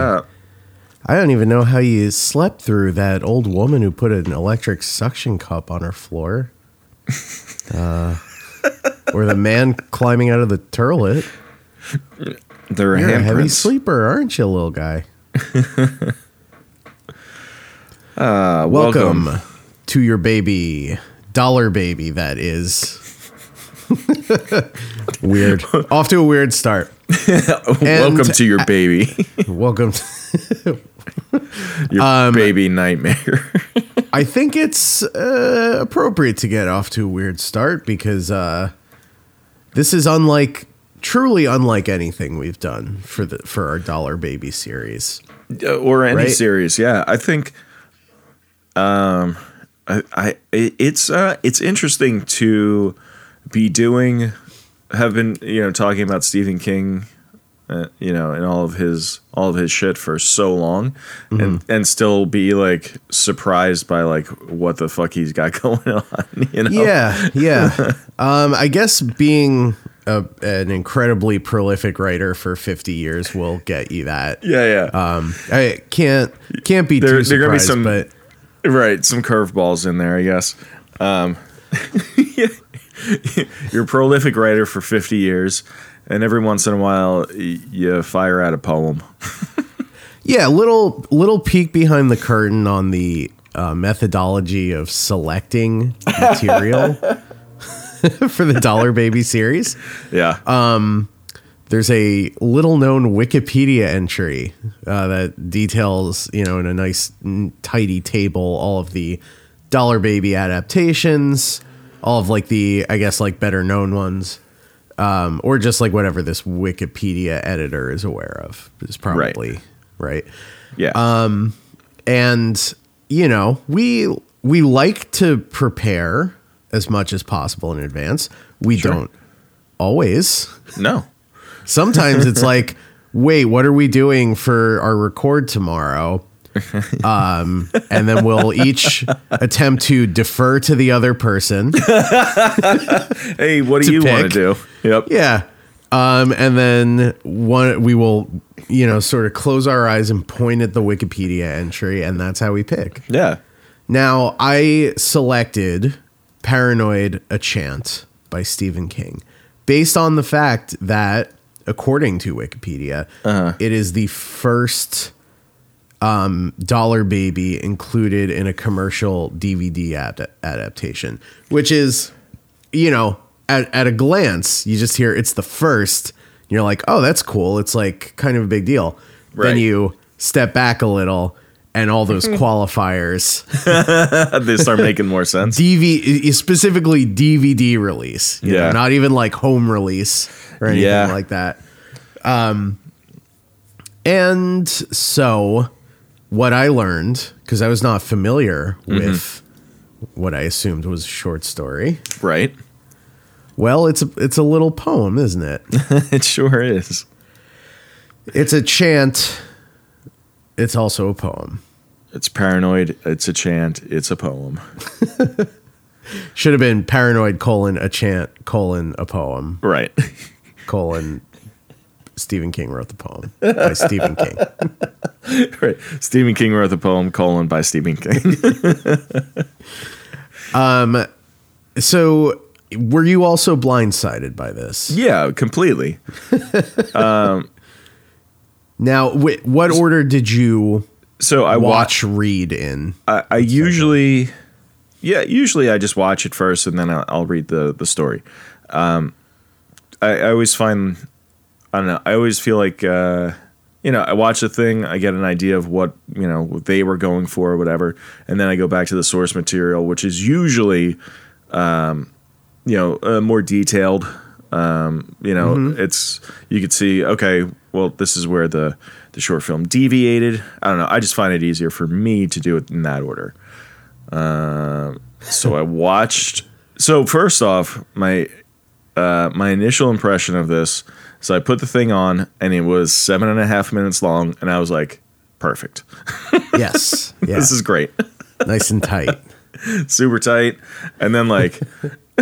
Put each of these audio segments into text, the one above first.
Up. I don't even know how you slept through that old woman who put an electric suction cup on her floor. Uh, or the man climbing out of the turlet. There are You're a heavy sleeper, aren't you, little guy? Uh, Welcome, welcome. to your baby, dollar baby. That is weird. Off to a weird start. welcome to your baby. Welcome. To, your Um, baby nightmare. I think it's uh, appropriate to get off to a weird start because uh, this is unlike, truly unlike anything we've done for the for our dollar baby series. Uh, or any Right? series. Yeah, I think um I, I it's uh it's interesting to be doing have been you know talking about Stephen King uh, you know and all of his all of his shit for so long Mm-hmm. and and still be like surprised by like what the fuck he's got going on you know Yeah, yeah. um, I guess being a, an incredibly prolific writer for 50 years will get you that. yeah yeah Um, I can't can't be There- too there gonna be some- but Right, some curveballs in there, I guess. Um, you're a prolific writer for 50 years, and every once in a while you fire out a poem. yeah, little little peek behind the curtain on the uh, methodology of selecting material for the Dollar Baby series. Yeah. There's a little known Wikipedia entry uh, that details, you know, in a nice, n- tidy table, all of the Dollar Baby adaptations, all of like the, I guess, like better known ones, um, or just like whatever this Wikipedia editor is aware of is probably right. yeah. And you know, we we like to prepare as much as possible in advance. We Sure. don't always. no. Sometimes it's like, wait, what are we doing for our record tomorrow? Um, and then we'll each attempt to defer to the other person. Hey, what do you want to do? Yep. Yeah. Um, and then one, we will, you know, sort of close our eyes and point at the Wikipedia entry, and that's how we pick. Yeah. Now, I selected Paranoid A Chant by Stephen King based on the fact that, according to Wikipedia, it is the first um, Dollar Baby included in a commercial DVD ad- adaptation, which is, you know, at, at a glance, you just hear it's the first. And you're like, oh, that's cool. It's like kind of a big deal. Right. Then you step back a little and all those qualifiers they start making more sense. DV specifically DVD release. you know, Yeah. not even like home release or anything Yeah. like that. Um, and so what I learned because I was not familiar Mm-hmm. with what I assumed was a short story. Right. Well, it's a, it's a little poem, isn't it? it sure is. It's a chant. It's also a poem. It's paranoid. It's a chant. It's a poem. Should have been paranoid colon a chant colon a poem Right. colon Stephen King wrote the poem by Stephen King. right. Stephen King wrote the poem colon by Stephen King. um So, were you also blindsided by this? yeah, completely. Now, wh- what order did you So I watch. watch read in? I, I usually, yeah, usually I just watch it first and then I'll, I'll read the the story. Um, I, I always find, I don't know, I always feel like, uh, you know, I watch the thing, I get an idea of what you know what they were going for or whatever, and then I go back to the source material, which is usually, um, you know, uh, more detailed. Um, you know, it's you could see, okay, well, this is where the the short film deviated. I don't know. I just find it easier for me to do it in that order. Um, so I watched. So first off, my uh, my initial impression of this. So I put the thing on, and it was seven and a half minutes long, and I was like, perfect. Yes. Yeah. This is great. nice and tight. Super tight. And then like,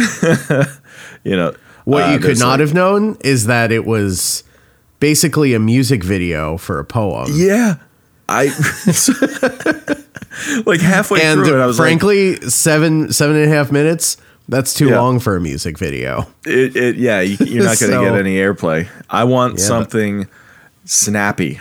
you know, What uh, you could not like- have known is that it was basically a music video for a poem. Yeah, I like halfway and through it, I was frankly, seven seven and a half minutes. That's too Yeah. long for a music video. it, it, yeah, you, you're not going to So- get any airplay. I want Yeah, something snappy,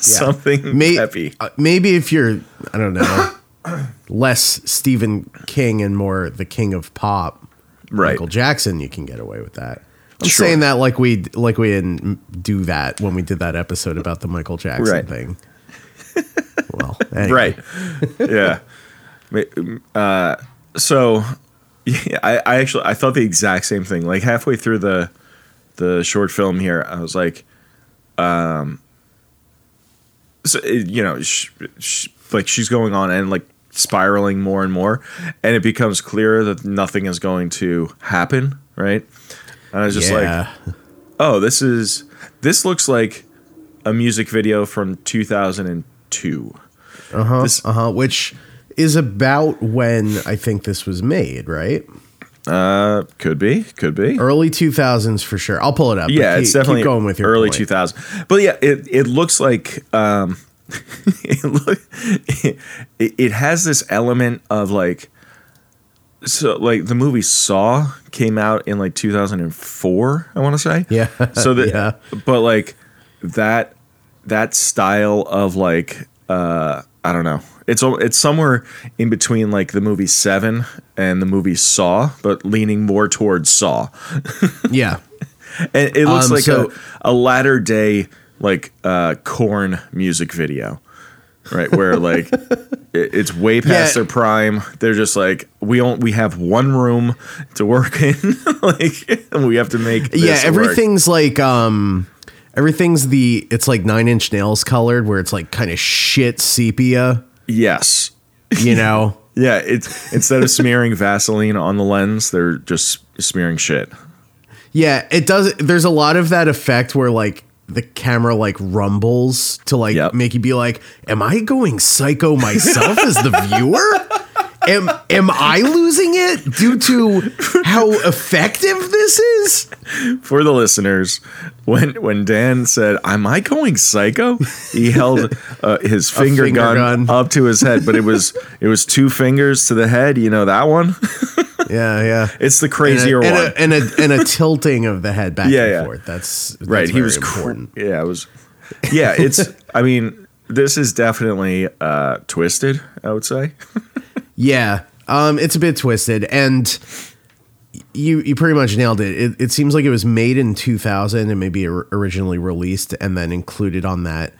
something May- peppy. uh, maybe if you're, I don't know, less Stephen King and more the king of pop, Right. Michael Jackson, you can get away with that. I'm Sure. saying that like we like we didn't do that when we did that episode about the Michael Jackson Right. thing. well, anyway. Right. yeah. Uh, so, yeah, I, I actually I thought the exact same thing. Like halfway through the the short film here, I was like, um, so it, you know, sh- sh- like she's going on and like spiraling more and more, and it becomes clearer that nothing is going to happen. Right. And I was just like, oh, this is this looks like a music video from 2002. Uh huh. Uh huh. Which is about when I think this was made, right? Uh, could be, could be. Early 2000s for sure. I'll pull it up. yeah, keep- it's definitely keep going with your early point. 2000. But yeah, it it looks like um, it, look, it it has this element of like so like the movie Saw came out in like 2004, I want to say. Yeah. So that Yeah. but like that that style of like uh I don't know. It's it's somewhere in between like the movie Seven and the movie Saw, but leaning more towards Saw. Yeah. And it looks Um, like so- a, a latter day like uh Korn music video. Right, where like it, it's way past Yeah. their prime. They're just like we don't we have one room to work in, like we have to make yeah, work. everything's like um everything's the it's like 9 inch nails colored where it's like kind of shit sepia, Yes, you know. yeah. It's instead of smearing Vaseline on the lens, they're just smearing shit. Yeah, it does. There's a lot of that effect where like the camera like rumbles to like Yep. make you be like, "Am I going psycho myself as the viewer? Am am I losing it due to how effective this is?" For the listeners, when when Dan said, "Am I going psycho?" He held uh, his finger, finger gun, gun. up to his head, but it was it was two fingers to the head. You know that one? Yeah, yeah. It's the And crazier a, and, one. a, and a and a tilting of the head back Yeah, and yeah. forth. That's, that's right. He was cr- important. yeah, it was. Yeah, it's. I mean, this is definitely uh, twisted. I would say. Yeah, um, it's a bit twisted, and you you pretty much nailed it. It, it seems like it was made in 2000 and maybe originally released and then included on that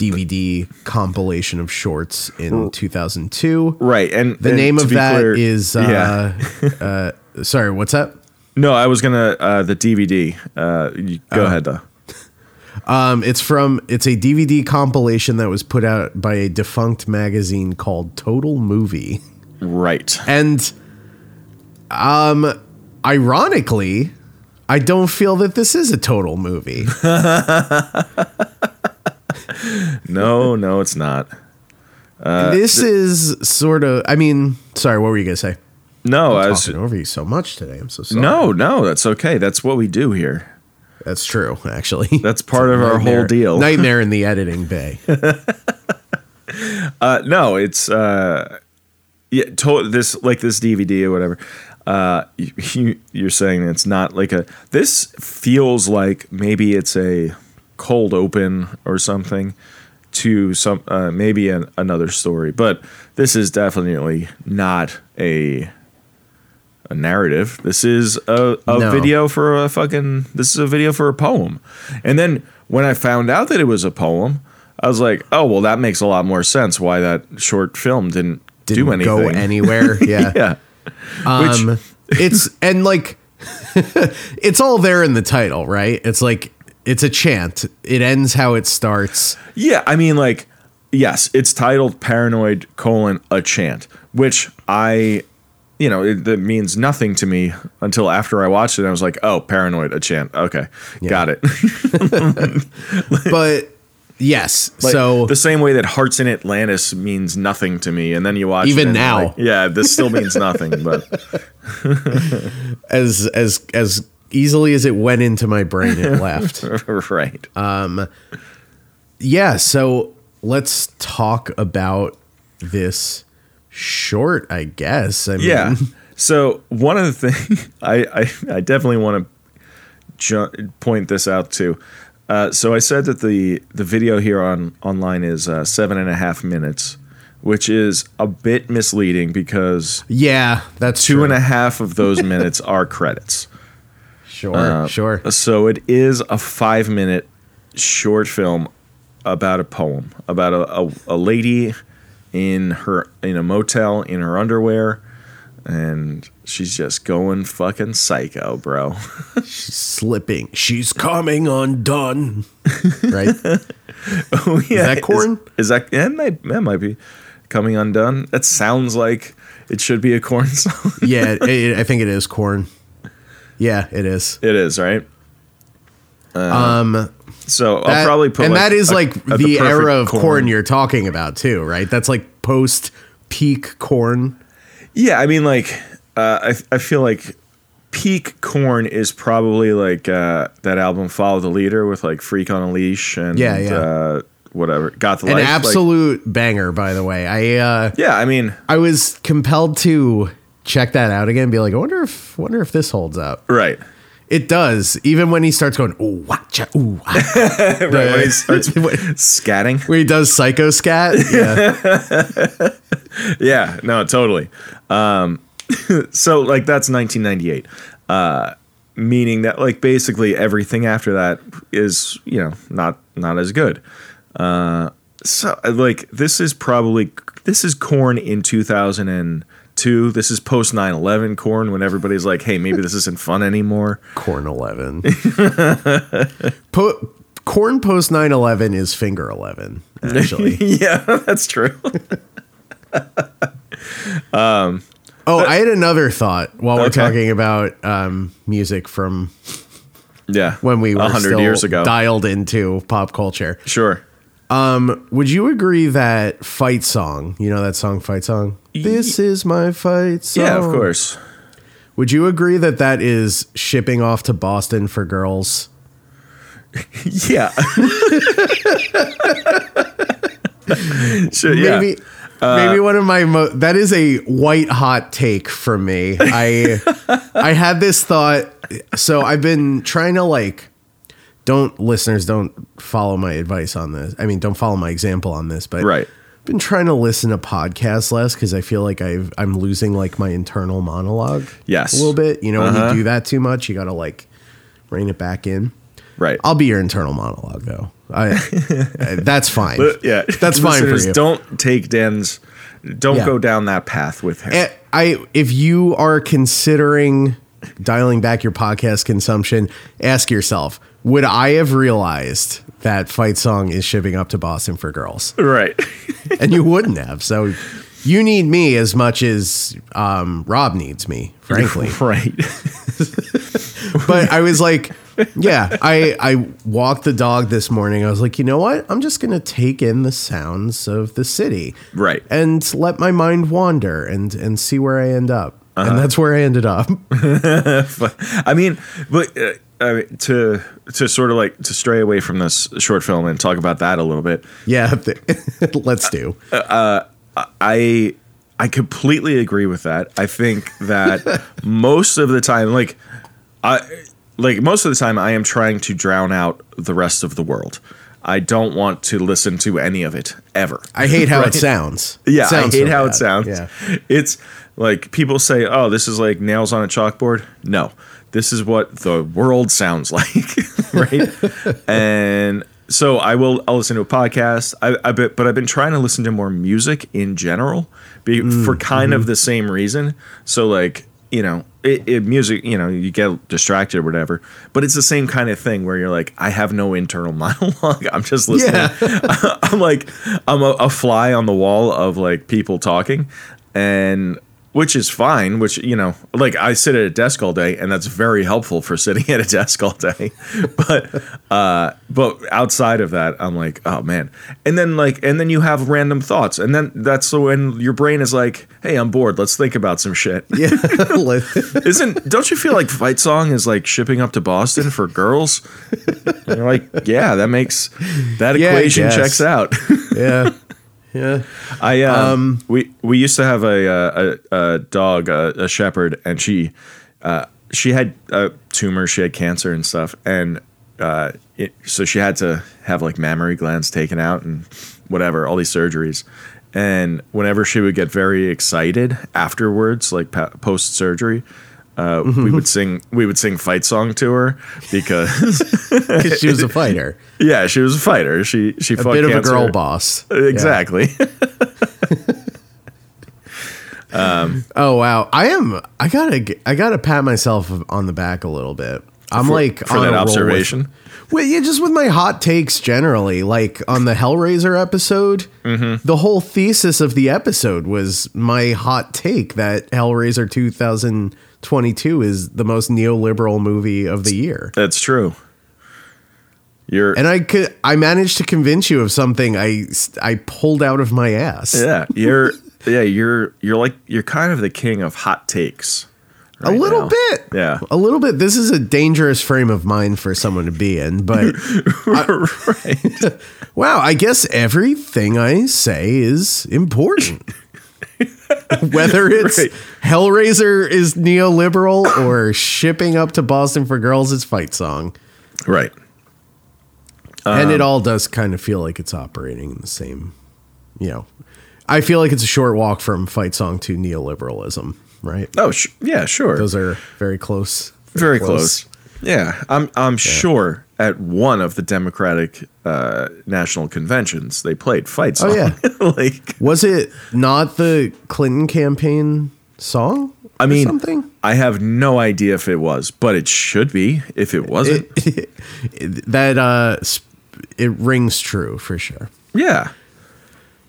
DVD compilation of shorts in 2002. Right, and The and name of that clear- is uh, uh, sorry, what's that? No, I was gonna uh, the DVD. Uh, you, Oh. go ahead though. Um, it's from it's a DVD compilation that was put out by a defunct magazine called Total Movie. Right. And um ironically, I don't feel that this is a total movie. No, no, it's not. this is sort of I mean, sorry, what were you going to say? No, I was. Talking over you so much today. I'm so sorry. No, no, that's okay. That's what we do here. That's true, actually. That's part of our whole deal. Nightmare in the editing bay. Uh, no, it's uh, yeah, to- this like this DVD or whatever. Uh, you, you're saying it's not like a. This feels like maybe it's a cold open or something to some uh, maybe an, another story, but this is definitely not a a narrative. This is a, a No. video for a fucking. This is a video for a poem, and then when I found out that it was a poem. I was like, "Oh well, that makes a lot more sense. Why that short film didn't, Didn't do anything? go anywhere. Yeah. yeah, Um, it's and like it's all there in the title, right? It's like it's a chant. It ends how it starts. yeah. I mean, like, yes, it's titled "Paranoid: colon a chant," which I, you know, it, that means nothing to me until after I watched it. I was like, "Oh, paranoid, a chant. Okay, got it." But yes, Like, so the same way that Hearts in Atlantis means nothing to me, and then you watch Even now. like, yeah, this still means nothing. But as as as easily as it went into my brain, it left. right. Um, yeah, so let's talk about this short, I guess. I mean, Yeah. So one of the things I, I I definitely want to ju- point this out too. Uh, so I said that the the video here on online is uh, seven and a half minutes, which is a bit misleading because yeah, that's two true. and a half of those minutes are credits. Sure, Uh, sure. So it is a five minute short film about a poem about a, a, a lady in her in a motel in her underwear and she's just going fucking psycho, bro. She's slipping. She's coming undone. right? oh yeah. Is that Korn Is, is that yeah, it might, that might be coming undone. That sounds like it should be a Korn song. Yeah, it, it- I think it is Korn. Yeah, it is. it is, right? Um, So I'll probably put and like, that is a- like a- the, perfect era of Korn. you're talking about too, right? That's like post peak Korn. Yeah, I mean, like, uh, I I feel like peak Korn is probably like uh, that album "Follow the Leader" with like "Freak on a Leash" and Yeah, yeah. Uh, whatever. Got the An life. like- absolute banger, by the way. I uh, yeah, I mean, I was compelled to check that out again. And be like, I wonder if wonder if this holds up. right. It does, even when he starts going, ooh, watcha, ooh, ah," right when he starts scatting. when he does psycho scat. Yeah, Yeah, no, totally. Um, so like that's 1998, uh, meaning that like basically everything after that is you know not not as good. Uh, so like this is probably this is Korn in 2002. This is post 9/11 Korn when everybody's like, hey, maybe this isn't fun anymore. Korn eleven. po- Korn post 9-11 is finger eleven. Actually, yeah, that's true. oh, I had another thought while we're talking about um, music from yeah, when we were hundred still years ago. dialed into pop culture. sure. Would you agree that fight song, you know that song fight song? This is my fight song. Yeah, of course. Would you agree that that is shipping off to Boston for girls? Yeah. sure, yeah. Uh, Maybe maybe one of my mo- that is a white hot take from me. I I had this thought so I've been trying to like don't listeners don't follow my advice on this. I mean, don't follow my example on this, but Right. I've been trying to listen to podcasts less because I feel like I've I'm losing like my internal monologue. Yes. a little bit. You know, when Uh-huh. you do that too much, you got to like rein it back in. Right. I'll be your internal monologue though. I, that's fine. But, yeah, that's fine for you. Don't take Dan's. Don't Yeah. go down that path with him. Eh, I if you are considering dialing back your podcast consumption, ask yourself: Would I have realized that Fight Song is shipping up to Boston for girls? right. And you wouldn't have. So you need me as much as um, Rob needs me, frankly. right. but I was like, yeah, I I walked the dog this morning. I was like, you know what? I'm just gonna take in the sounds of the city, Right. and let my mind wander and and see where I end up. Uh-huh. And that's where I ended up. I mean, but uh, I mean, to to sort of like to stray away from this short film and talk about that a little bit. yeah, let's do. Uh, uh, I I completely agree with that. I think that most of the time, like I like most of the time, I am trying to drown out the rest of the world. I don't want to listen to any of it ever. I hate how Right? it sounds. Yeah, It sounds I hate so how bad. it sounds. Yeah. It's like people say, "Oh, this is like nails on a chalkboard." No, this is what the world sounds like, right? and so I will. I'll listen to a podcast. I, I bet, but I've been trying to listen to more music in general, be, Mm, for kind mm-hmm. of the same reason. So like you know, it, it music. You know, you get distracted or whatever. But it's the same kind of thing where you're like, I have no internal monologue. I'm just listening. Yeah. I'm like I'm a, a fly on the wall of like people talking, and which is fine. Which you know, like I sit at a desk all day, and that's very helpful for sitting at a desk all day. but uh, but outside of that, I'm like, oh man. And then like, and then you have random thoughts, and then that's when your brain is like, hey, I'm bored. Let's think about some shit. Yeah. Isn't? Don't you feel like Fight Song is like shipping up to Boston for girls? And you're like, yeah, that makes that Yeah, equation checks out. yeah. Yeah. I um, we we used to have a uh, a, a dog, a, a shepherd, and she uh, she had a tumor, she had cancer and stuff, and uh, it, so she had to have like mammary glands taken out and whatever, all these surgeries. And whenever she would get very excited afterwards, like pa- post surgery, uh, we would sing we would sing fight song to her because she was a fighter. yeah, she was a fighter. She she A fought bit of a girl boss. Exactly. Um. Oh wow, I am. I gotta. I gotta pat myself on the back a little bit. I'm For- like for on that roll with- observation? Well, yeah, just with my hot takes generally. Like on the Hellraiser episode, Mm-hmm. the whole thesis of the episode was my hot take that Hellraiser 2022 is the most neoliberal movie of the year. That's true. You're And I could, I managed to convince you of something I I pulled out of my ass. yeah, you're yeah, you're you're like you're kind of the king of hot takes. a little now. bit. Yeah. A little bit. This is a dangerous frame of mind for someone to be in, but right. wow, I guess everything I say is important. Whether it's Right. Hellraiser is neoliberal or shipping up to Boston for girls is fight song. Right. and Um, it all does kind of feel like it's operating in the same, you know. I feel like it's a short walk from fight song to neoliberalism, right? Oh, sh- yeah, sure. Those are very close. Very close. Yeah, I'm I'm sure at one of the Democratic uh, national conventions they played fight song. Oh, yeah. like Was it not the Clinton campaign song? I mean, something. I have no idea if it was, but it should be if it wasn't. that uh, it rings true for sure. yeah.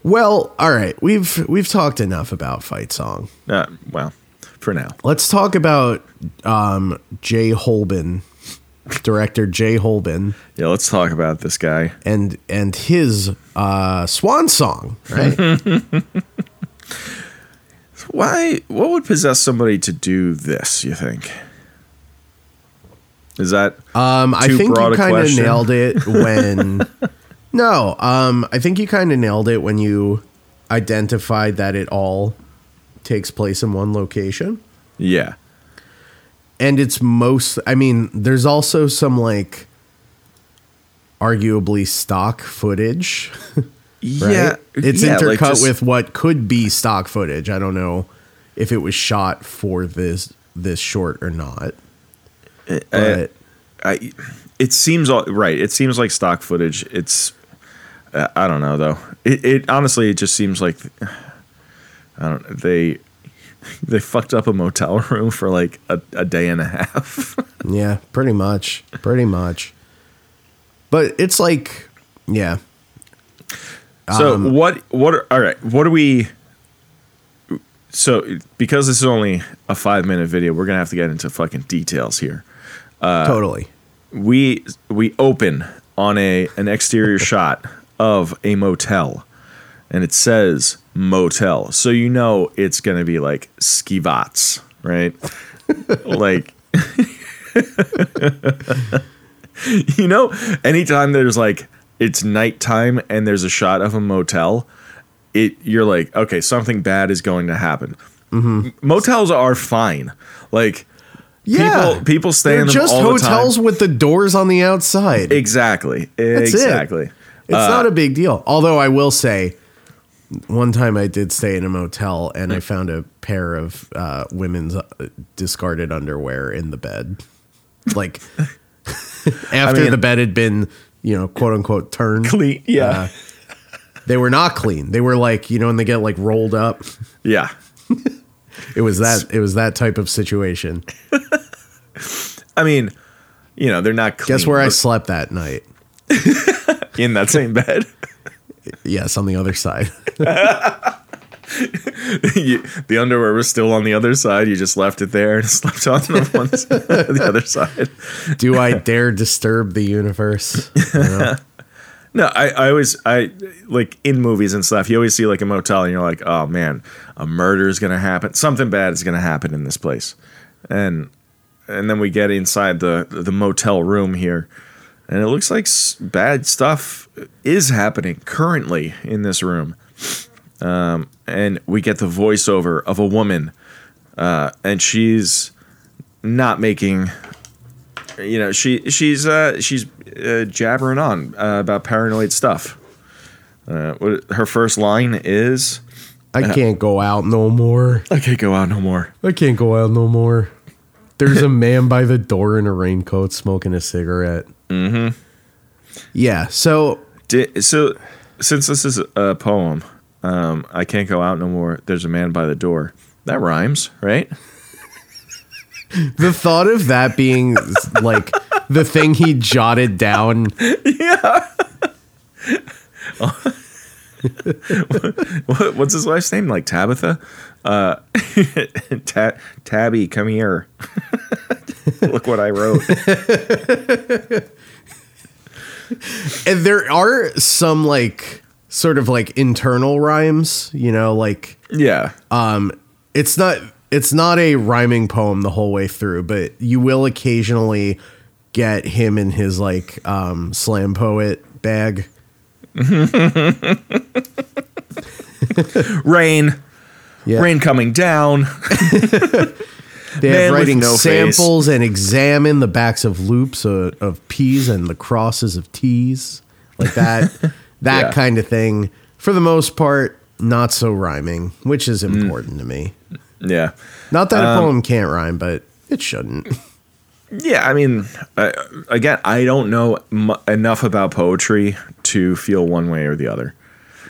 Well, all right, we've we've talked enough about fight song. Uh, well, for now. Let's talk about um, Jay Holben, director Jay Holben, Yeah, let's talk about this guy. and and his uh, swan song. Right? Why? What would possess somebody to do this? You think? Is that Um, I think you kind of nailed it when. no, um, I think you kind of nailed it when you identified that it all takes place in one location. yeah? And it's most i mean there's also some like arguably stock footage right Yeah, it's yeah, like intercut just- with what could be stock footage i don't know if it was shot for this this short or not but I, it seems all right. It seems like stock footage. It's uh, I don't know though. It, it honestly it just seems like I don't they they fucked up a motel room for like a, a day and a half. yeah pretty much pretty much but it's like yeah so Um, what what are, all right? What are we? So because this is only a five minute video, we're gonna have to get into fucking details here. Uh, totally we we open on a an exterior shot of a motel and it says motel so you know it's gonna be like skivats right like you know anytime there's like it's nighttime and there's a shot of a motel it you're like okay something bad is going to happen mm-hmm. motels are fine like yeah people people stay they're in them just all the time. hotels with the doors on the outside Exactly. That's it. exactly. It's uh, not a big deal. Although I will say, one time I did stay in a motel and I found a pair of uh, women's uh, discarded underwear in the bed. Like after mean- the bed had been, you know, quote unquote turned. Clean. Yeah. Uh, they were not clean. They were like, you know, when they get like rolled up. yeah. It was that. It was that type of situation. I mean, you know, they're not clean. Guess where I slept that night? in that same bed. Yes, on the other side. you, the underwear was still on the other side. You just left it there and slept on the, one, the other side. Do I dare disturb the universe? Know? No, I, I always I like in movies and stuff. You always see like a motel, and you're like, oh man, a murder is gonna happen. Something bad is gonna happen in this place, and and then we get inside the the motel room here, and it looks like s- bad stuff is happening currently in this room. Um, and we get the voiceover of a woman, uh, and she's not making you know she she's uh she's uh, jabbering on uh, about paranoid stuff uh, what, her first line is I can't go out no more. i can't go out no more I can't go out no more. There's a man by the door in a raincoat smoking a cigarette. Mm-hmm. Yeah. So Di- so since this is a poem um i can't go out no more there's a man by the door that rhymes right the thought of that being like the thing he jotted down. what, what's his wife's name like tabitha uh Ta- tabby come here look what i wrote And there are some like sort of like internal rhymes, you know, like yeah um it's not it's not a rhyming poem the whole way through, but you will occasionally get him in his like um slam poet bag. rain Yeah. rain coming down They Man have writing no face. samples and examine the backs of loops of, of P's and the crosses of T's. Like that that Yeah. kind of thing. For the most part, not so rhyming, which is Mm. important to me. yeah Not that Um, a poem can't rhyme, but it shouldn't. Yeah, I mean, uh, again, I don't know m- enough about poetry to feel one way or the other.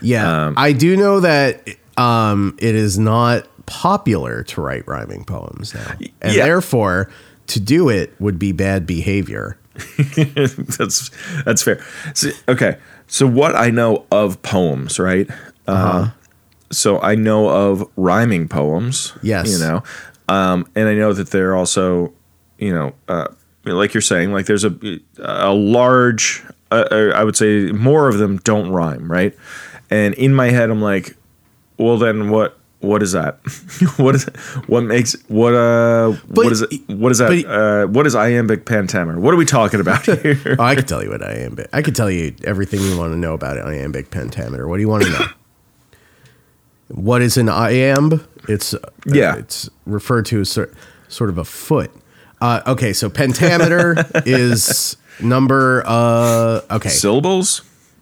Yeah. Um, I do know that um, it is not popular to write rhyming poems now. And Yeah. therefore, to do it would be bad behavior. that's that's fair. So, okay, so what I know of poems, right? Uh, so I know of rhyming poems. Yes. you know, um, and I know that they're also, you know, uh, like you're saying, like there's a a large, uh, uh, I would say more of them don't rhyme, right? And in my head, I'm like, well, then what? What is that? what is what makes what uh But- what is it? What is that? but- uh, what is iambic pentameter? What are we talking about here? Oh, I could tell you what iambic. I could tell you everything you want to know about iambic pentameter. What do you want to know? what is an iamb? It's uh, Yeah. it's referred to as sort, sort of a foot. Uh, okay, so pentameter is number. Uh, okay, syllables?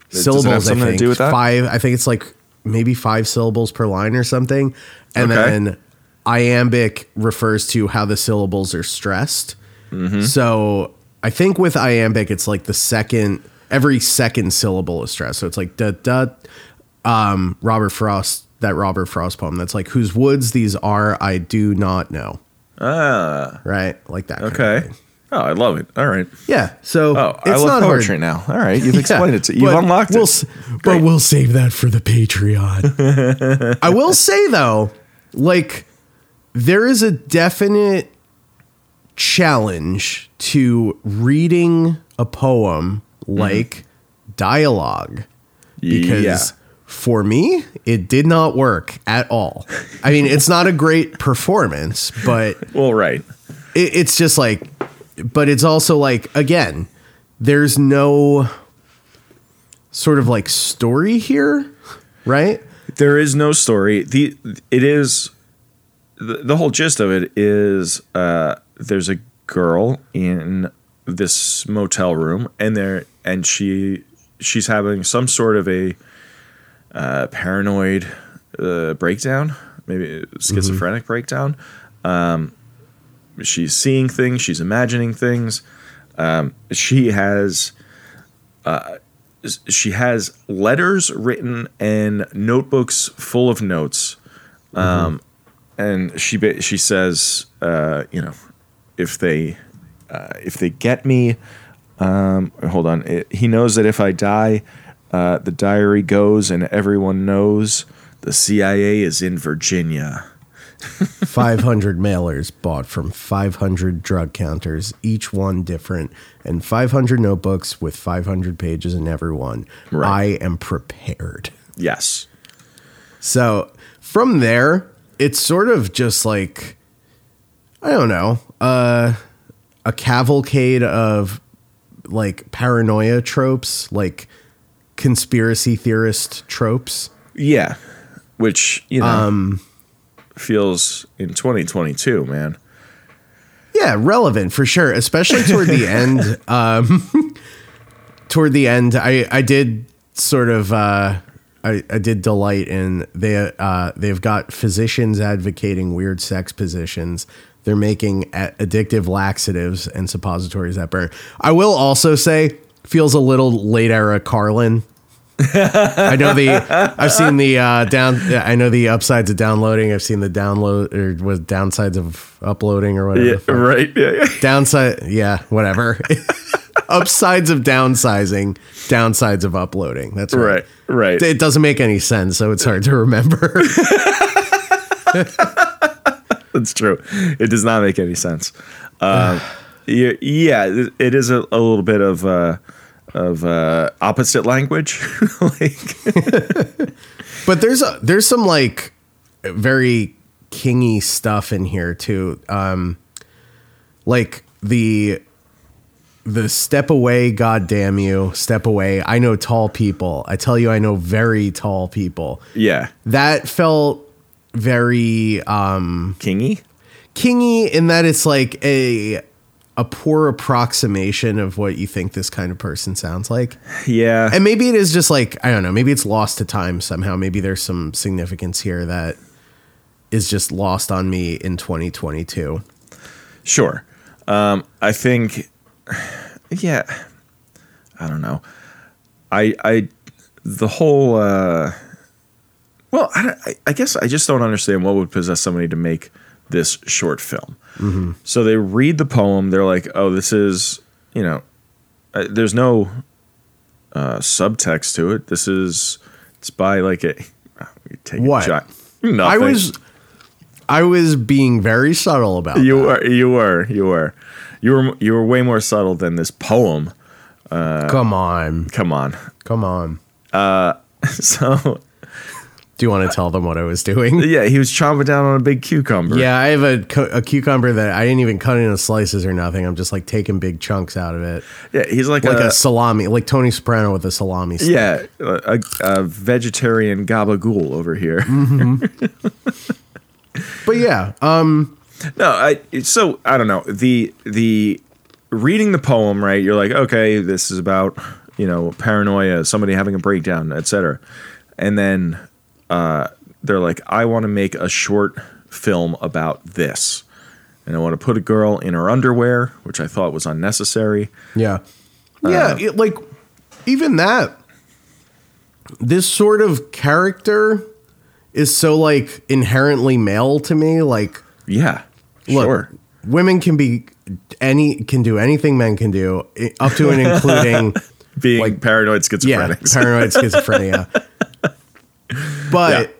Does it have syllables. something I to think do with that? five. I think it's like maybe five syllables per line or something. And Okay. then iambic refers to how the syllables are stressed. Mm-hmm. So I think with iambic, it's like the second every second syllable is stressed. So it's like da da. Um, Robert Frost, that Robert Frost poem. That's like whose woods these are, I do not know. Ah, Right, like that. okay. Oh, I love it. All right. Yeah. So Oh, I love not poetry hard. now. All right, you've Yeah, explained it. To, you've unlocked we'll, it. s- But we'll save that for the Patreon. I will say though, like there is a definite challenge to reading a poem mm-hmm. like dialogue because yeah. for me it did not work at all. I mean, it's not a great performance, but Well, right. it, it's just like but it's also like again there's no sort of like story here right There is no story. the It is the, the whole gist of it is uh, there's a girl in this motel room, and there and she she's having some sort of a uh, paranoid uh, breakdown, maybe schizophrenic breakdown. Um, she's seeing things, she's imagining things. Um, she has she has letters written and notebooks full of notes. Um, and she she says, uh, you know, if they uh, if they get me, um, hold on. It, he knows that if I die, uh, the diary goes and everyone knows The CIA is in Virginia. 500 mailers bought from 500 drug counters, each one different, and 500 notebooks with 500 pages in every one. Right. I am prepared. Yes. So from there, it's sort of just like, I don't know, uh, a cavalcade of like paranoia tropes, like conspiracy theorist tropes. Yeah. Which, you know, feels in 2022, man. Yeah, relevant for sure, especially toward the end. Um, toward the end, I I did sort of uh, I I did delight in they uh, they've got physicians advocating weird sex positions. They're making addictive laxatives and suppositories that burn. I will also say feels a little late era Carlin. I know the I've seen the uh, down I know the upsides of downloading. I've seen the download or was downsides of uploading or whatever. Yeah, right. Yeah, yeah. Downside, yeah, whatever. Upsides of downsizing, downsides of uploading. That's right. Right, right. It doesn't make any sense, so it's hard to remember. That's true. It does not make any sense. Um, yeah, yeah, it- it is a, a little bit of uh, of uh, opposite language. like, but there's a, there's some like very kingy stuff in here too. Um, like the the step away, goddamn you, step away. I know tall people. I tell you, I know very tall people. yeah, That felt very um kingy. kingy in that it's like a a poor approximation of what you think this kind of person sounds like. Yeah, And maybe it is just like, I don't know, maybe it's lost to time somehow. Maybe there's some significance here that is just lost on me in 2022. Sure. Um, I think, yeah, I don't know. I, I, the whole, uh, well, I, I, I guess I just don't understand what would possess somebody to make this short film. So they read the poem, they're like, oh, this is, you know, uh, there's no uh, subtext to it. This is, it's by like a, take What? a shot. Nothing. I was I was being very subtle about You that. were, you were, you were, you were, you were way more subtle than this poem. Come on. Come on. Come on. Uh, So Do you want to tell them what I was doing? yeah, he was chomping down on a big cucumber. Yeah, I have a, cu- a cucumber that I didn't even cut into slices or nothing. I'm just like taking big chunks out of it. yeah, he's like, Like a, a salami, like Tony Soprano with a salami stick. yeah, a, a vegetarian gabagool over here. But yeah, um, No, I so I don't know the the reading the poem right. You're like, okay, this is about you know paranoia, somebody having a breakdown, etc. And then uh, they're like, I want to make a short film about this, and I want to put a girl in her underwear, which I thought was unnecessary. Yeah. Yeah, it- like even that this sort of character is so like inherently male to me like Yeah, look sure. women can be any can do anything men can do up to and including Being like- paranoid schizophrenics. yeah paranoid schizophrenia but Yeah.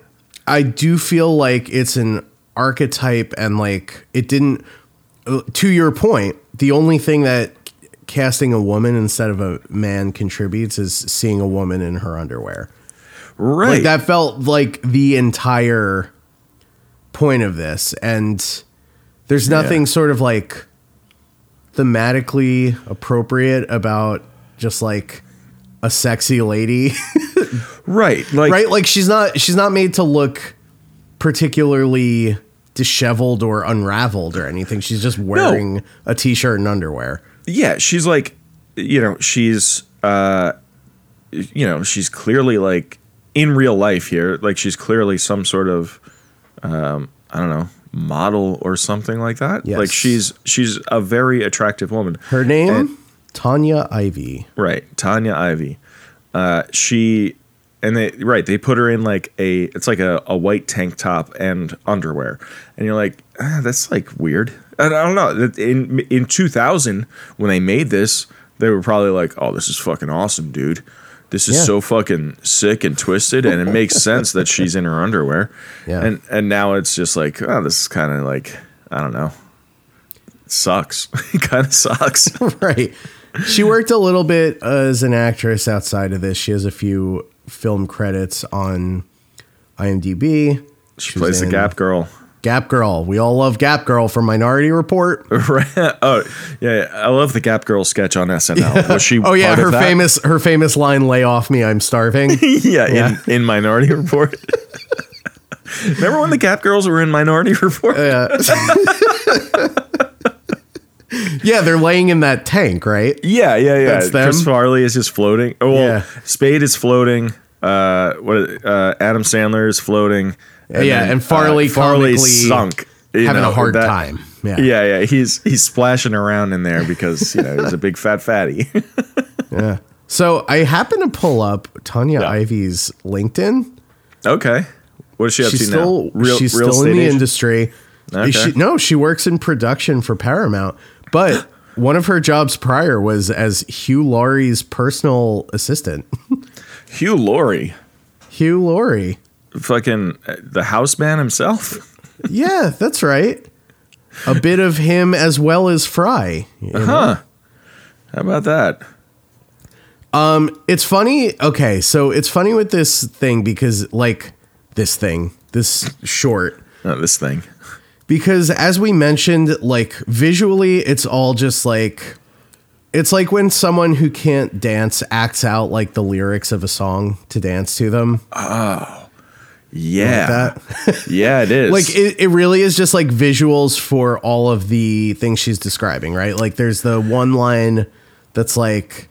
i do feel like it's an archetype and like it didn't uh, to your point the only thing that casting a woman instead of a man contributes is seeing a woman in her underwear right. like that felt like the entire point of this and there's nothing Yeah. sort of like thematically appropriate about just like a sexy lady right. Like right like she's not she's not made to look particularly disheveled or unraveled or anything she's just wearing a t-shirt and underwear yeah, she's like, you know, she's, uh, you know, she's clearly like in real life here, like she's clearly some sort of, um, I don't know, model or something like that. Yes. Like she's she's a very attractive woman. her name And- tanya ivy Right, Tanya Ivy. Uh, she and they right they put her in like a it's like a, a white tank top and underwear, and you're like ah, that's like weird. And I don't know. In in 2000 when they made this, they were probably like, oh, this is fucking awesome, dude. this is Yeah. so fucking sick and twisted, and it makes sense that she's in her underwear. Yeah. And and now it's just like, oh, this is kind of like I don't know, it sucks. it kind of sucks. right. She worked a little bit as an actress outside of this. She has a few film credits on IMDb. She plays the Gap Girl. Gap Girl. We all love Gap Girl from Minority Report. Right. Oh, yeah, yeah. I love the Gap Girl sketch on SNL. Was she? Oh yeah, her famous her famous line "Lay off me, I'm starving." yeah, Yeah. in, in Minority Report. Remember when the Gap Girls were in Minority Report? yeah, they're laying in that tank, right? yeah, yeah, yeah. That's them? Chris Farley is just floating. Oh, well, Yeah. Spade is floating. Uh, what? Uh, Adam Sandler is floating. Yeah, and Farley Farley's comically sunk, Having know, a hard that- time. Yeah. Yeah, yeah. He's he's splashing around in there because you know he's a big fat fatty. Yeah. So I happen to pull up Tanya Yeah. Ivy's LinkedIn. okay, what is she up she's to still now? Real, she's real still in the agent? industry. Okay. She, no, she works in production for Paramount. But one of her jobs prior was as Hugh Laurie's personal assistant. Hugh Laurie, Hugh Laurie. fucking uh, the house man himself. Yeah, that's right. A bit of him as well as Fry. you know? Huh? How about that? Um, It's funny. Okay, so it's funny with this thing because, like, this thing, this short, Oh, this thing. Because as we mentioned, like, visually, it's all just like, it's like when someone who can't dance acts out like the lyrics of a song to dance to them. Oh. Yeah, that. yeah, it is. like it, it really is just like visuals for all of the things she's describing right like there's the one line that's like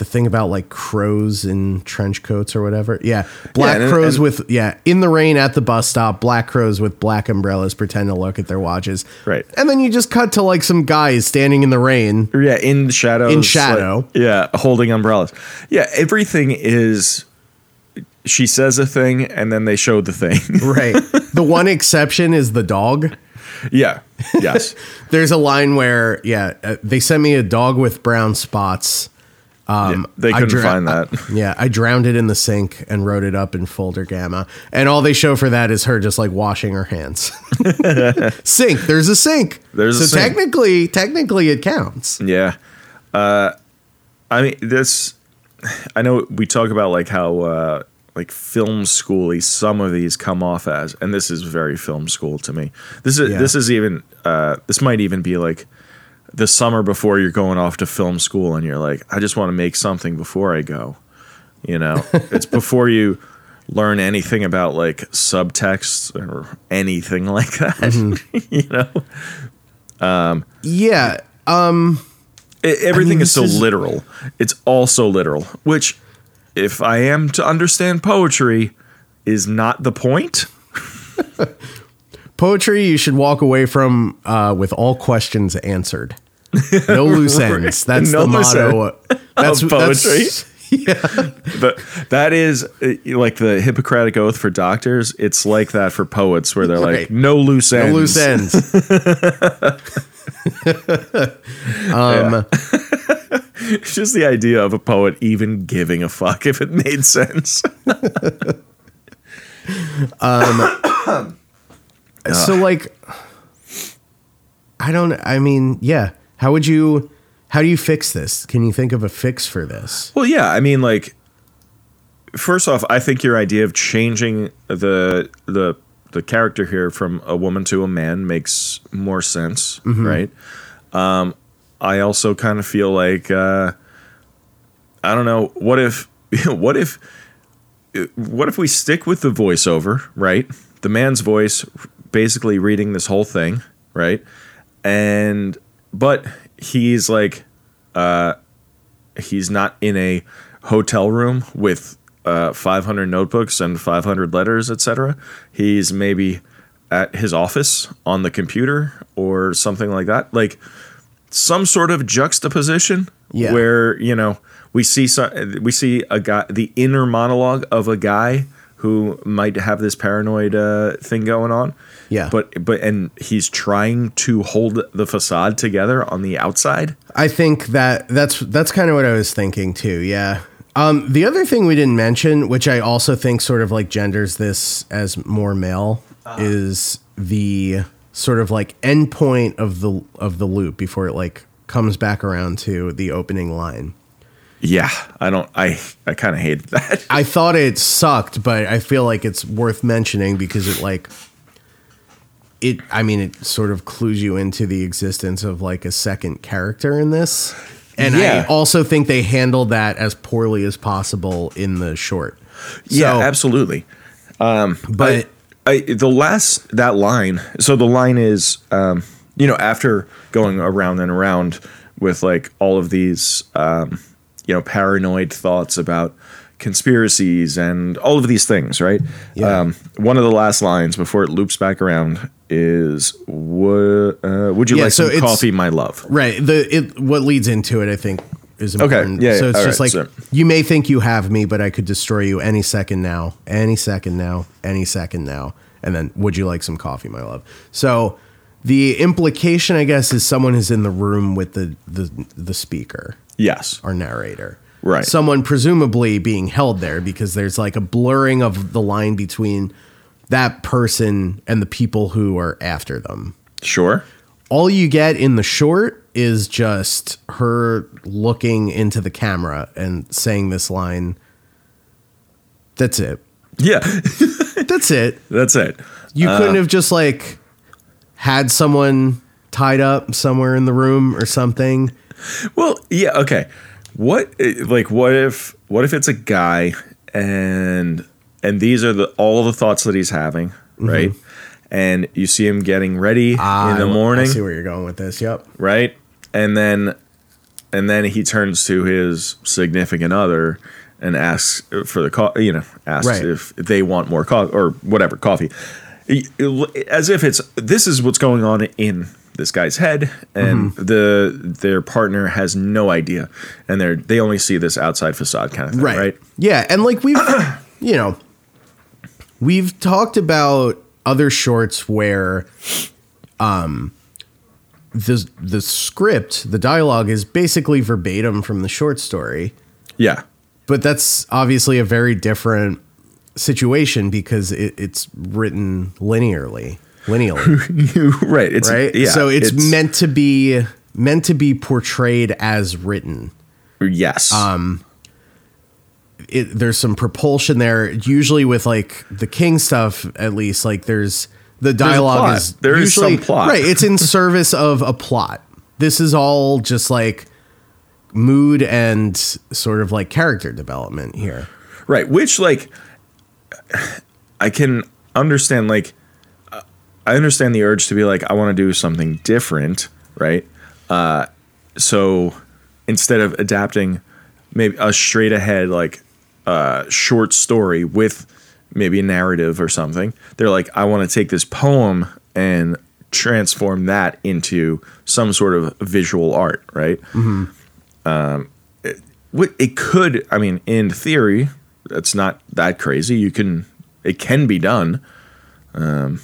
the thing about like crows in trench coats or whatever yeah black and- crows and- with yeah in the rain at the bus stop black crows with black umbrellas pretend to look at their watches Right. and then you just cut to like some guys standing in the rain yeah, in the shadows. In shadow. like- yeah, holding umbrellas. Yeah, everything is. She says a thing, and then they show the thing. right the one exception is the dog yeah. Yes. there's a line where yeah uh, they sent me a dog with brown spots Yeah, they I couldn't dra- find that. Yeah, I drowned it in the sink and wrote it up in folder gamma. And all they show for that is her just like washing her hands. sink. There's a sink. There's so a sink. technically, technically it counts. Yeah. Uh, I mean, this. I know we talk about like how uh, like film schooly some of these come off as, and this is very film school to me. This is Yeah. this is even uh, this might even be like the summer before you're going off to film school, and you're like, I just want to make something before I go. You know, it's before you learn anything about like subtext or anything like that. you know, Um, Yeah. Um, I- everything mean, is so is- literal. It's all so literal, which, if I am to understand poetry, is not the point. poetry you should walk away from uh, with all questions answered. No loose ends. That's No the motto. That's Of poetry? that's- But that is uh, like the Hippocratic Oath for doctors. It's like that for poets, where they're like, Right. no loose ends. no loose ends. um, It's just the idea of a poet even giving a fuck if it made sense. So like I don't I mean, yeah. How would you how do you fix this? Can you think of a fix for this? Well, yeah, I mean, like, first off, I think your idea of changing the the the character here from a woman to a man makes more sense, right? Um, I also kind of feel like uh, I don't know. What if what if what if we stick with the voiceover, right? The man's voice, basically reading this whole thing, right? And but he's like uh he's not in a hotel room with uh, 500 notebooks and 500 letters, etc. He's maybe at his office on the computer or something like that. Like some sort of juxtaposition Yeah. where you know we see some, we see a guy the inner monologue of a guy who might have this paranoid uh, thing going on. Yeah. But but and he's trying to hold the facade together on the outside. I think that that's that's kind of what I was thinking too. Yeah. Um, the other thing we didn't mention, which I also think sort of like genders this as more male, is the sort of like endpoint of the of the loop before it like comes back around to the opening line. Yeah, I don't. I I kind of hated that. I thought it sucked, but I feel like it's worth mentioning because it like it I mean it sort of clues you into the existence of like a second character in this. And Yeah. I also think they handled that as poorly as possible in the short. yeah, So- absolutely. But I, the last that line. So the line is, um, you know, after going around and around with like all of these, um, you know, paranoid thoughts about conspiracies and all of these things, right? Yeah. Um, one of the last lines before it loops back around is, "Would uh, would you Yeah, like so some coffee, my love?" Right. The it what leads into it, I think, is important. Okay. yeah, so yeah, it's all just right, like so- you may think you have me, but I could destroy you any second now, any second now, any second now. And then, would you like some coffee, my love? So the implication, I guess, is someone is in the room with the the the speaker, Yes. our narrator. Right. Someone presumably being held there because there's like a blurring of the line between that person and the people who are after them Sure. all you get in the short is just her looking into the camera and saying this line. That's it. Yeah, That's it. that's it. You uh, couldn't have just like had someone tied up somewhere in the room or something. Well, yeah, okay. What eh, like what if what if it's a guy and and these are the all the thoughts that he's having, right? And you see him getting ready in the Mm-hmm. Morning, I see where you're going with this. Yep. right? And then and then he turns to his significant other and asks for the co- you know, asks Right. if they want more coffee or whatever coffee. As if it's this is what's going on in this guy's head and Mm-hmm. the their partner has no idea and they're they only see this outside facade kind of thing, Right. right? Yeah, and like we've you know, we've talked about other shorts where um the the script, the dialogue is basically verbatim from the short story, Yeah. but that's obviously a very different situation because it, it's written linearly, linearly, right. It's right? Yeah. so it's, meant to be meant to be portrayed as written. yes. um, it, there's some propulsion there. Usually with like the King stuff, at least like there's the dialogue plot. is There is usually some plot. right. It's in service of a plot. This is all just like mood and sort of like character development here. Right, which like I can understand like I understand the urge to be like I want to do something different, right? Uh so instead of adapting maybe a straight ahead like uh short story with maybe a narrative or something, they're like I want to take this poem and transform that into some sort of visual art, right? What it could, I mean, in theory, it's not that crazy. You can, it can be done. Um,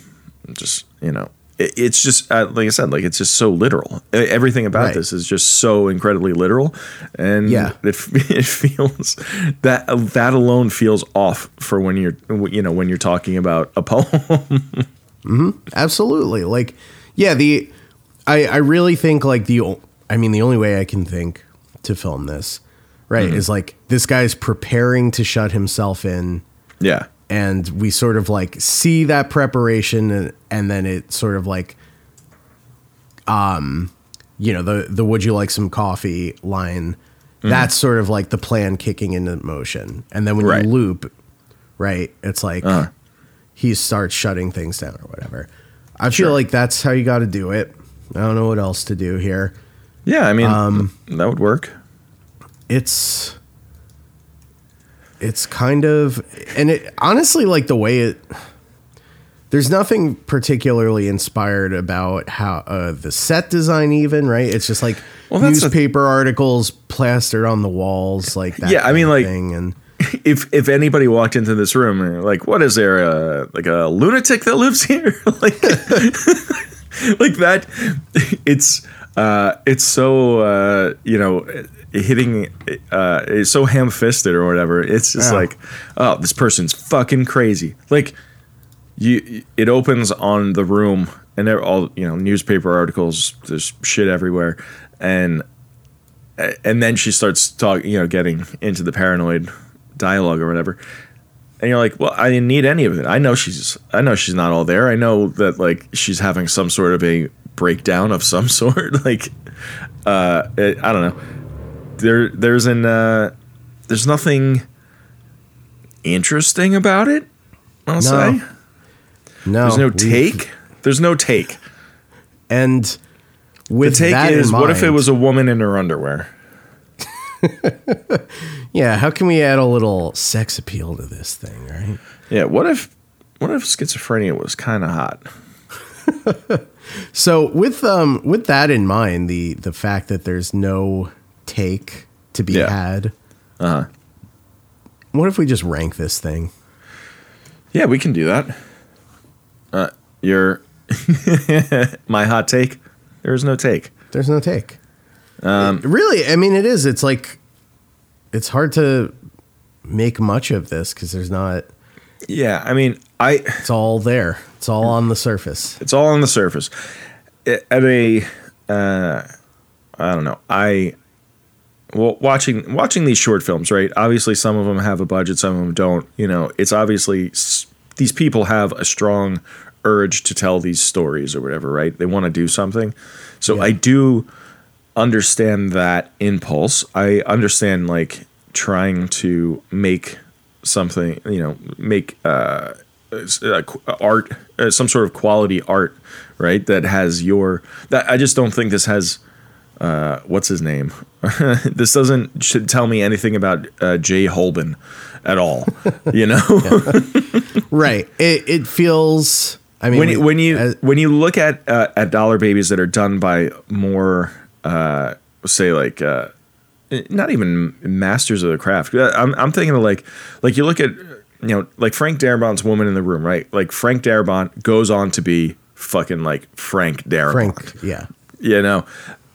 just you know, it, it's just uh, like I said, like it's just so literal. Everything about Right. this is just so incredibly literal, and Yeah. it it feels that that alone feels off for when you're you know when you're talking about a poem. Absolutely. Like, yeah, the I I really think like the i mean the only way I can think to film this, right, is like this guy's preparing to shut himself in yeah, and we sort of like see that preparation and, and then it sort of like um you know the the would you like some coffee line that's sort of like the plan kicking into motion and then when Right. you loop right it's like Uh-huh. he starts shutting things down or whatever i Sure. feel like that's how you got to do it i don't know what else to do here yeah. I mean, Um, that would work. it's it's kind of and it honestly like the way it there's nothing particularly inspired about how uh, the set design even right? It's just like Well, newspaper articles plastered on the walls like that Yeah, I mean, like- thing and if if anybody walked into this room and like, what is there, uh, like a lunatic that lives here, like, like that, it's uh, it's so uh, you know hitting uh, it's so ham-fisted or whatever. It's just Yeah. like, oh, this person's fucking crazy. Like you, it opens on the room and they're all you know newspaper articles. There's shit everywhere, and and then she starts talking, you know, getting into the paranoid dialogue or whatever. And you're like, well, I didn't need any of it. I know she's, I know she's not all there. I know that like she's having some sort of a breakdown of some sort. like, uh, it, I don't know. There, there's an, uh, there's nothing interesting about it. I'll say No, there's no take. There's no take. And The with take that in is, what if it was a woman in her underwear? Yeah, how can we add a little sex appeal to this thing, right? Yeah. What if, what if schizophrenia was kind of hot? So with um with that in mind, the the fact that there's no take to be Yeah. had, Uh huh. what if we just rank this thing? Yeah, we can do that. Uh, your my hot take. There is no take. There's no take. Um, really, I mean, it is. It's like it's hard to make much of this because there's not. Yeah, I mean, I It's all there. It's all on the surface. it's all on the surface. I- At a, uh, I don't know. I well, watching watching these short films, right? Obviously, some of them have a budget, some of them don't. You know, it's obviously these people have a strong urge to tell these stories or whatever, right? They want to do something. So Yeah. I do understand that impulse. I understand like trying to make something, you know, make uh, uh, art, uh, some sort of quality art, right? That has your. That I just don't think this has. Uh, what's his name? this doesn't should tell me anything about uh, Jay Holben at all. You know, Right. It it feels. I mean, when you, when you as- when you look at uh, at dollar babies that are done by more uh, say like uh, not even masters of the craft. I'm I'm thinking of like like you look at you know like Frank Darabont's Woman in the Room, right? Like Frank Darabont goes on to be fucking like Frank Darabont Frank, yeah, you know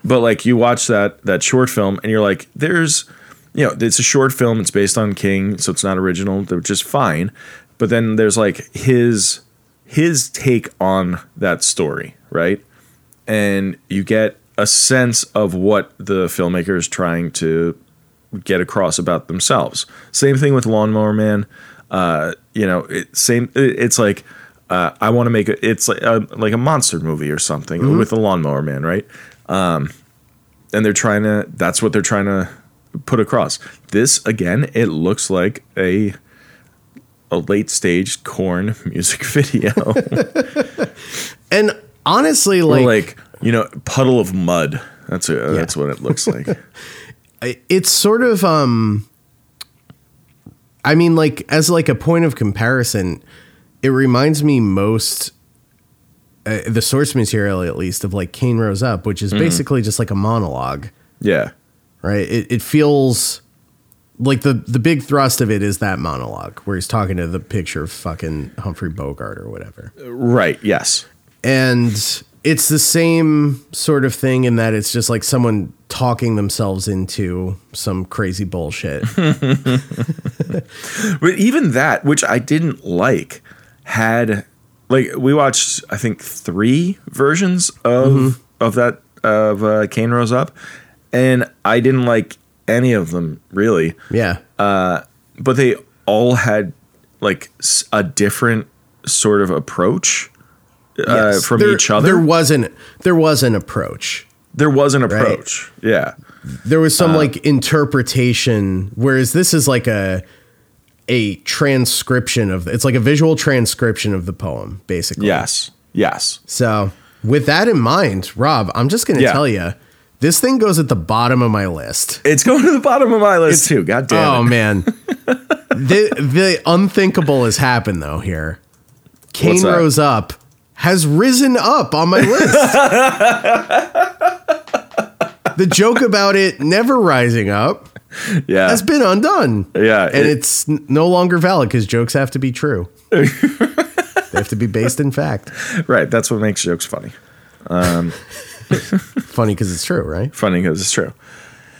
but like you watch that that short film and you're like there's you know it's a short film it's based on king so it's not original which is fine but then there's like his his take on that story right and you get a sense of what the filmmaker is trying to get across about themselves same thing with lawnmower man uh, you know, it, same. It, it's like uh, I want to make a. It's like a, like a monster movie or something with the Lawnmower Man, right? Um, and they're trying to. That's what they're trying to put across. This again, it looks like a a late stage Korn music video, and honestly, like, like you know, Puddle of Mudd. That's a, that's what it looks like. it's sort of um i mean like as like a point of comparison it reminds me most uh, the source material at least of like Cain Rose Up, which is basically just like a monologue, yeah, right? It, it feels like the the big thrust of it is that monologue where he's talking to the picture of fucking Humphrey Bogart or whatever. right. Yes. And it's the same sort of thing in that it's just like someone talking themselves into some crazy bullshit. But even that, which I didn't like, had like we watched I think three versions of of that of uh, Cain Rose Up, and I didn't like any of them really. yeah. Uh, but they all had like a different sort of approach uh, Yes. from There- each other. There wasn't there was an approach. there was an approach. Yeah. There was Uh, some like interpretation, whereas this is like a a transcription of it's like a visual transcription of the poem, basically. Yes. Yes. So with that in mind, Rob, I'm just gonna Yeah. tell you, this thing goes at the bottom of my list. It's going to the bottom of my list it's, too. God damn Oh it. man. the the unthinkable has happened though here. Cain rose up has risen up on my list. the joke about it never rising up Yeah. has been undone. Yeah, And it- it's no longer valid because jokes have to be true. they have to be based in fact. Right. That's what makes jokes funny. Um, Funny because it's true, right? Funny because it's true.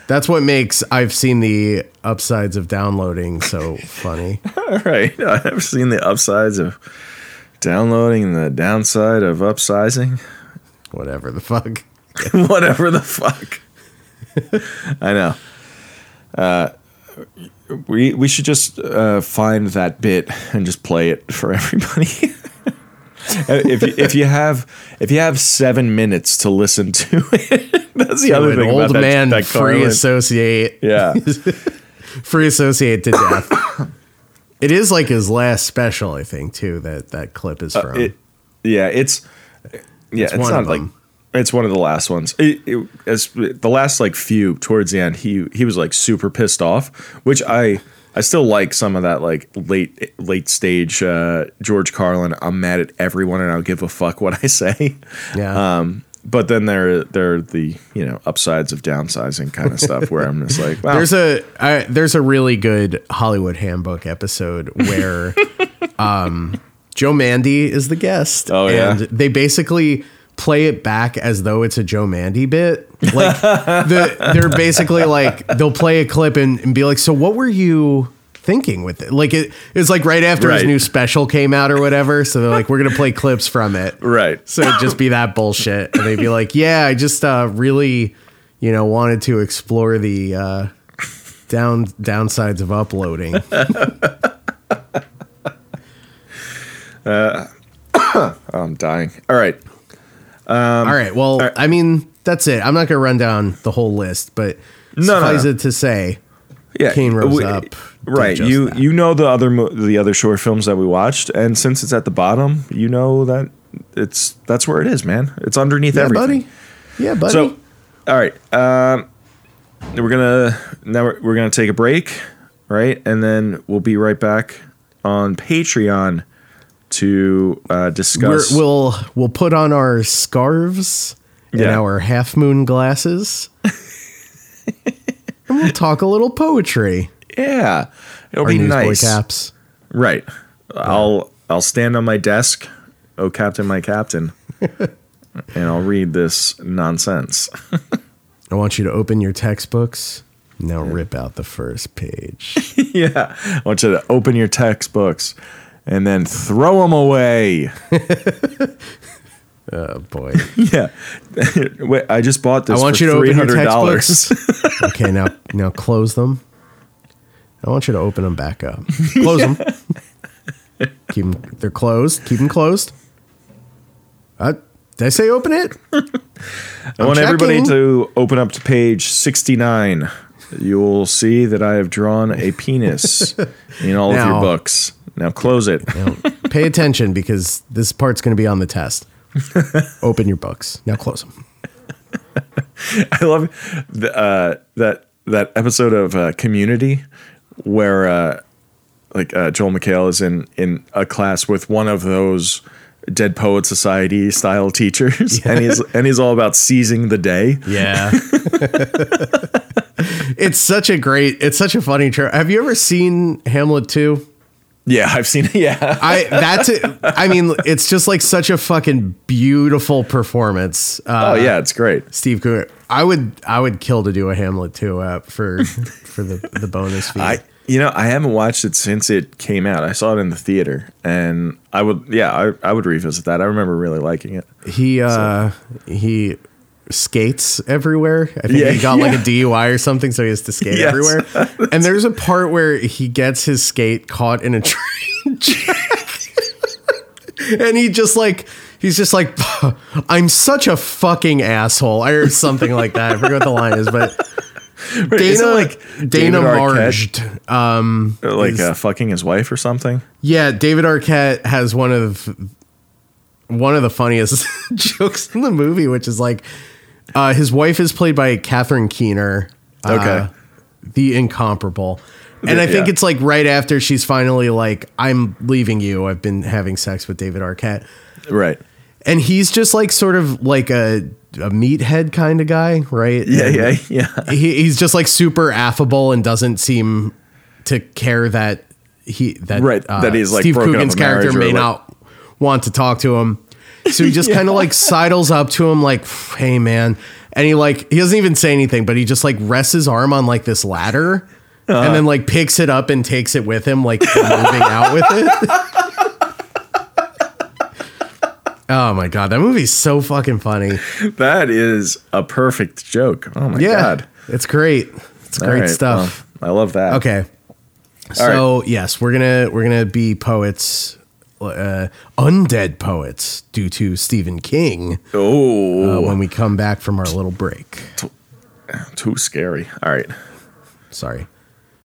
That's what makes I've seen the upsides of downloading so funny. All right. I've seen the upsides of downloading and the downside of upsizing. Whatever the fuck. Whatever the fuck. I know. Uh, we we should just uh, find that bit and just play it for everybody. if you, if you have if you have seven minutes to listen to it, that's the To other thing. old about that- man that free associate. Yeah, Free associate to death. it is like his last special, I think, too. That that clip is from. Uh, it, yeah, it's yeah, it's, one not of like them. It's one of the last ones. It, it, as the last like few towards the end, he he was like super pissed off, which I I still like some of that like late late stage uh, George Carlin. I'm mad at everyone and I don't give a fuck what I say. yeah. Um, but then there there are the you know upsides of downsizing kind of stuff where I'm just like, wow, There's a I, there's a really good Hollywood Handbook episode where um, Joe Mande is the guest. Oh, yeah? and they basically play it back as though it's a Joe Mande bit. Like the, they're basically like they'll play a clip and, and be like, "So what were you?" Thinking with it, like it, it's like right after his new special came out or whatever. So they're like, "We're gonna play clips from it." right. So it'd just be that bullshit. And they'd be like, yeah, I just uh, really, you know, wanted to explore the uh, down downsides of uploading. I'm dying. All right. All right. Well, I mean, that's it. I'm not going to run down the whole list, but no, suffice no. it to say, yeah, Cain rose we- up. Right, you that. you know the other mo- the other short films that we watched, and since it's at the bottom, you know that it's that's where it is, man. It's underneath yeah, everything. buddy. Yeah, buddy. So, all right, um, we're gonna now we're, we're gonna take a break, right, and then we'll be right back on Patreon to uh, We're, discuss. we'll we'll put on our scarves and our half moon glasses, and we'll talk a little poetry. yeah, it'll Our be nice, caps. right? I'll I'll stand on my desk, oh Captain, my Captain, and I'll read this nonsense. I want you to open your textbooks. Now rip out the first page. yeah. I want you to open your textbooks and then throw them away. oh boy. yeah. Wait, I just bought this I want for you to open your $300. textbooks. okay, now now close them. I want you to open them back up. Close them. Keep them. They're closed. Keep them closed. Uh, did I say open it? I want everybody to open up to page 69. You will see that I have drawn a penis in all of your books. Now close it. Now, pay attention because this part's going to be on the test. Open your books. Now close them. I love the, uh, that that episode of uh, Community where uh, like uh, Joel McHale is in in a class with one of those Dead Poet Society style teachers, and he's and he's all about seizing the day. Yeah. it's such a great, it's such a funny trope. Have you ever seen Hamlet 2? Yeah, I've seen it. Yeah, I that's it. I mean, it's just like such a fucking beautiful performance. Uh, oh yeah, it's great. Steve Coogan. I would I would kill to do a Hamlet 2 app for for the the bonus fee. I you know I haven't watched it since it came out. I saw it in the theater, and I would yeah I, I would revisit that. I remember really liking it. he uh he skates everywhere. I think Yeah, he got like a. DUI or something, so he has to skate Yes. everywhere. And there's a part where he gets his skate caught in a train track. and he just like he's just like I'm such a fucking asshole or something like that. I forget what the line is, but Dana like Dana? Marschz. Um like is- uh, fucking his wife or something. yeah, David Arquette has one of one of the funniest jokes in the movie, which is like uh, his wife is played by Catherine Keener. uh, Okay. the incomparable. And I think Yeah. it's like right after she's finally like, I'm leaving you. I've been having sex with David Arquette. Right. And he's just like sort of like a, a meathead kind of guy, right? Yeah, And yeah, yeah. He, he's just like super affable and doesn't seem to care that he that uh, Right, that he's, like, Steve Coogan's character may like- not want to talk to him. So he just kind of like sidles up to him, like, "Hey, man," and he like he doesn't even say anything, but he just like rests his arm on like this ladder, and uh-huh. then like picks it up and takes it with him, like moving out with it. Oh my god, that movie's so fucking funny. That is a perfect joke. Oh my Yeah, god. it's great. It's All great right, stuff. well, I love that. Okay. So yes, we're gonna we're gonna be poets, uh, undead poets, due to Stephen King. Oh, Uh, when we come back from our little break. too scary. All right. Sorry.